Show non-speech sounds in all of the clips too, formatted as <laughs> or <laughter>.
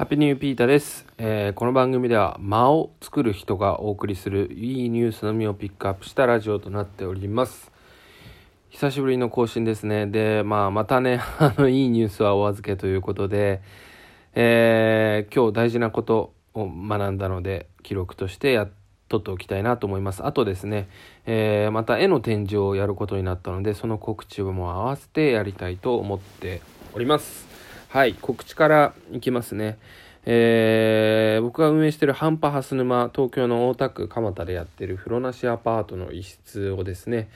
ハッピーニューピータです、えーこの番組では間を作る人がお送りするいいニュースのみをピックアップしたラジオとなっております。久しぶりの更新ですね。でまあまたね <laughs> あのいいニュースはお預けということで、えー今日大事なことを学んだので記録としてやっ取っておきたいなと思います。あとですね、えーまた絵の展示をやることになったのでその告知も合わせてやりたいと思っております。はい、告知からいきますね。えー僕が運営しているハンパハス沼、東京の大田区蒲田でやってる風呂なしアパートの一室をですね、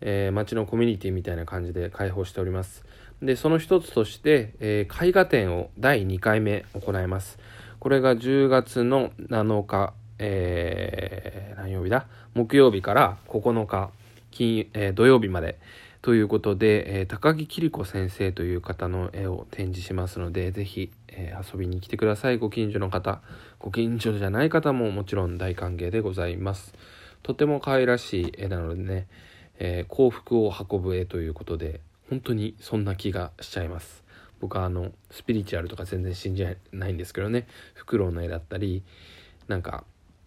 えー街のコミュニティみたいな感じで開放しております。で、その一つとして、えー絵画展を第2回目行います。これが10月の7日、えー何曜日だ？木曜日から9日金、えー土曜日までということで、えー高木桐子先生という方の絵を展示しますのでぜひ、えー遊びに来てください。ご近所の方ご近所じゃない方ももちろん大歓迎でございます。とても可愛らしい絵なのでね、えー幸福を運ぶ絵ということで本当にそんな気がしちゃいます。僕はあのスピリチュアルとか全然信じないんですけどねフクロウの絵だったりなんか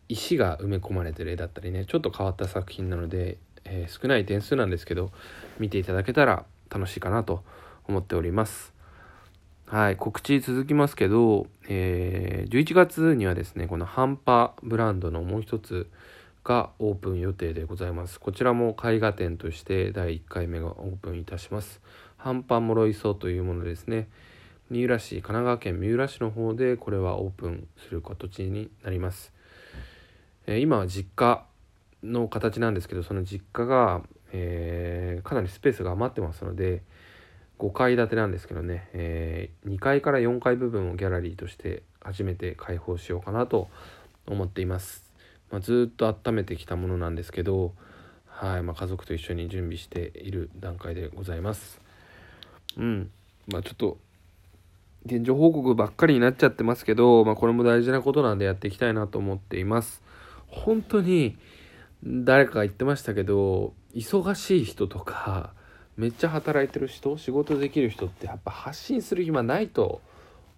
石が埋め込まれてる絵だったりねちょっと変わった作品なので、えー少ない点数なんですけど見ていただけたら楽しいかなと思っております。はい告知続きますけど、えー11月にはですねこのハンパブランドのもう一つがオープン予定でございます。こちらも絵画展として第1回目がオープンいたします。ハンパモロイソというものですね。三浦市神奈川県三浦市の方でこれはオープンする形になります。えー今は実家の形なんですけどその実家が、えーかなりスペースが余ってますので5階建てなんですけどね、え2階から4階部分をギャラリーとして初めて開放しようかなと思っています、まあ、ずっと温めてきたものなんですけどはい、まあ、家族と一緒に準備している段階でございます。うん。まあちょっと現状報告ばっかりになっちゃってますけど、まあ、これも大事なことなんでやっていきたいなと思っています。本当に誰かが言ってましたけど忙しい人とかめっちゃ働いてる人仕事できる人ってやっぱ発信する暇ないと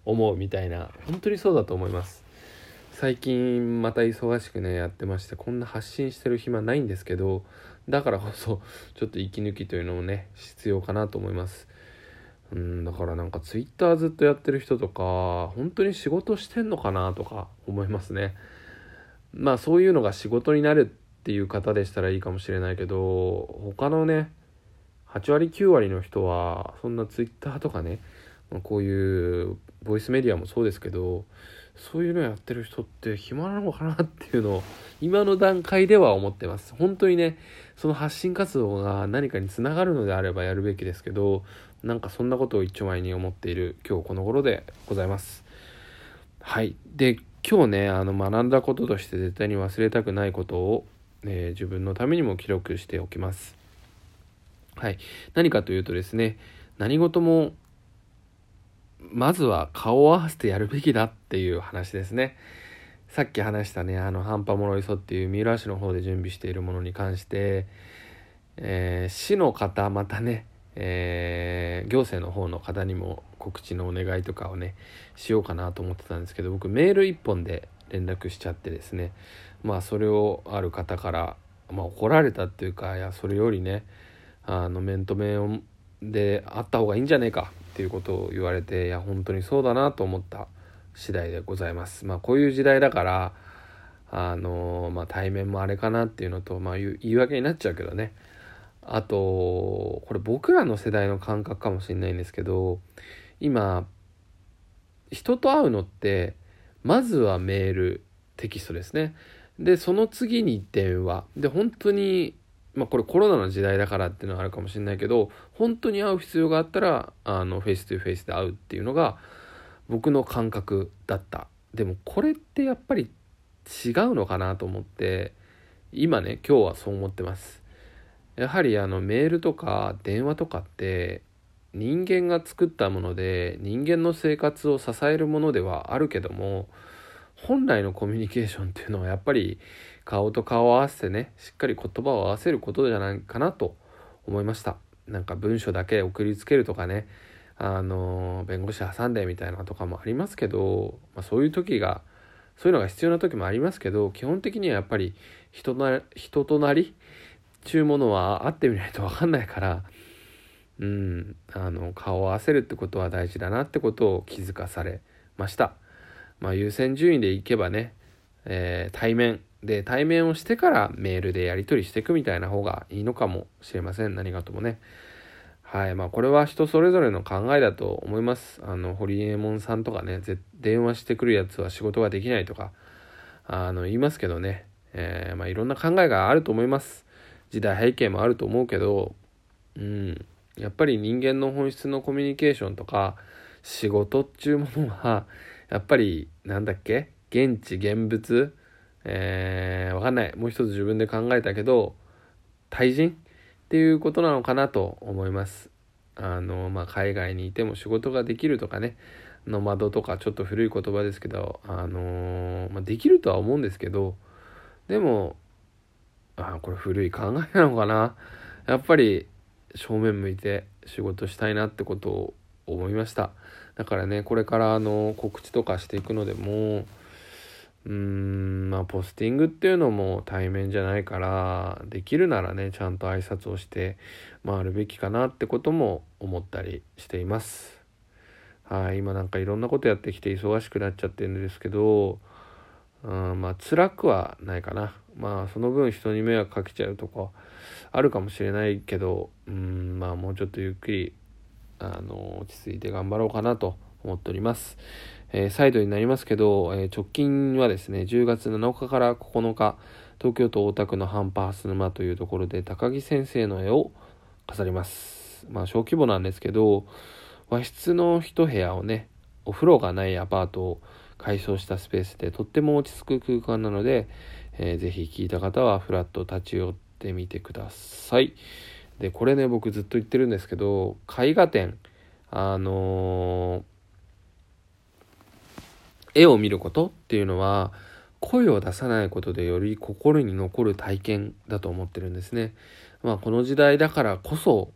思うみたいな本当にそうだと思います。最近また忙しくねやってましてこんな発信してる暇ないんですけどだからこそちょっと息抜きというのもね必要かなと思います。うんだからなんかツイッターずっとやってる人とか本当に仕事してんのかなとか思いますね。まあそういうのが仕事になるっていう方でしたらいいかもしれないけど他のね8割9割の人はそんなツイッターとかねこういうボイスメディアもそうですけどそういうのやってる人って暇なのかなっていうのを今の段階では思ってます。本当にねその発信活動が何かにつながるのであればやるべきですけどなんかそんなことを一丁前に思っている今日この頃でございます。はい。で今日ねあの学んだこととして絶対に忘れたくないことを、えー自分のためにも記録しておきます。はい。何かというとですね何事もまずは顔を合わせてやるべきだっていう話ですね。さっき話したねあのハンパモロイソっていう三浦市の方で準備しているものに関して、えー市の方またね、えー行政の方の方にも告知のお願いとかをねしようかなと思ってたんですけど僕メール一本で連絡しちゃってですね。まあそれをある方から、まあ、怒られたっていうかいやそれよりねあの面と面であった方がいいんじゃねえかっていうことを言われていや本当にそうだなと思った次第でございます。まあこういう時代だからあのまあ対面もあれかなっていうのとまあ言言い訳になっちゃうけどね。あとこれ僕らの世代の感覚かもしれないんですけど今人と会うのってまずはメールテキストですね。でその次に電話。で本当にまあこれコロナの時代だからっていうのはあるかもしれないけど本当に会う必要があったらあのフェイス2フェイスで会うっていうのが僕の感覚だった。でもこれってやっぱり違うのかなと思って今ね今日はそう思ってます。やはりあのメールとか電話とかって人間が作ったもので人間の生活を支えるものではあるけども本来のコミュニケーションっていうのはやっぱり顔と顔を合わせてねしっかり言葉を合わせることじゃないかなと思いました。なんか文章だけ送りつけるとかねあの弁護士挟んでみたいなとかもありますけど、まあ、そういう時がそういうのが必要な時もありますけど基本的にはやっぱり人な人となりっちゅうものは会ってみないと分かんないからうんあの顔を合わせるってことは大事だなってことを気づかされました。まあ、優先順位でいけばね、えー、対面で対面をしてからメールでやり取りしていくみたいな方がいいのかもしれません何がともね。はいまあこれは人それぞれの考えだと思います。あの堀江門さんとかね電話してくるやつは仕事ができないとかあの言いますけどね、えー、まあ、いろんな考えがあると思います。時代背景もあると思うけど、うん、やっぱり人間の本質のコミュニケーションとか仕事っていうものは <laughs> やっぱりなんだっけ？現地現物えー、わかんない。もう一つ自分で考えたけど対人？っていうことなのかなと思います。あのまあ海外にいても仕事ができるとかねの窓とかちょっと古い言葉ですけどあのー、まあ、できるとは思うんですけどでもあこれ古い考えなのかな？やっぱり正面向いて仕事したいなってことを思いました。だからねこれからあの告知とかしていくのでもうーんまあポスティングっていうのも対面じゃないからできるならねちゃんと挨拶をして回るべきかなってことも思ったりしています。はい今なんかいろんなことやってきて忙しくなっちゃってるんですけどうんまあ辛くはないかなまあその分人に迷惑かけちゃうとかあるかもしれないけどうんまあもうちょっとゆっくりあの落ち着いて頑張ろうかなと思っております。えー、再度になりますけど、えー、直近はですね10月7日から9日東京都大田区のハンパース沼というところで高木先生の絵を飾ります。まあ小規模なんですけど和室の一部屋をねお風呂がないアパートを改装したスペースでとっても落ち着く空間なので、えー、ぜひ聞いた方はフラット立ち寄ってみてください。でこれね僕ずっと言ってるんですけど絵画展あのー、絵を見ることっていうのは声を出さないことでより心に残る体験だと思ってるんですね。まあこの時代だからこそ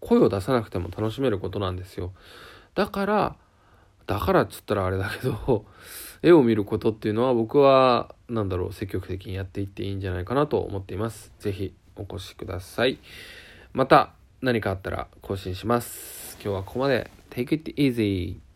声を出さなくても楽しめることなんですよ。だからだからっつったらあれだけど <laughs> 絵を見ることっていうのは僕は何だろう積極的にやっていっていいんじゃないかなと思っています。是非お越しください。また何かあったら更新します。今日はここまで。Take it easy.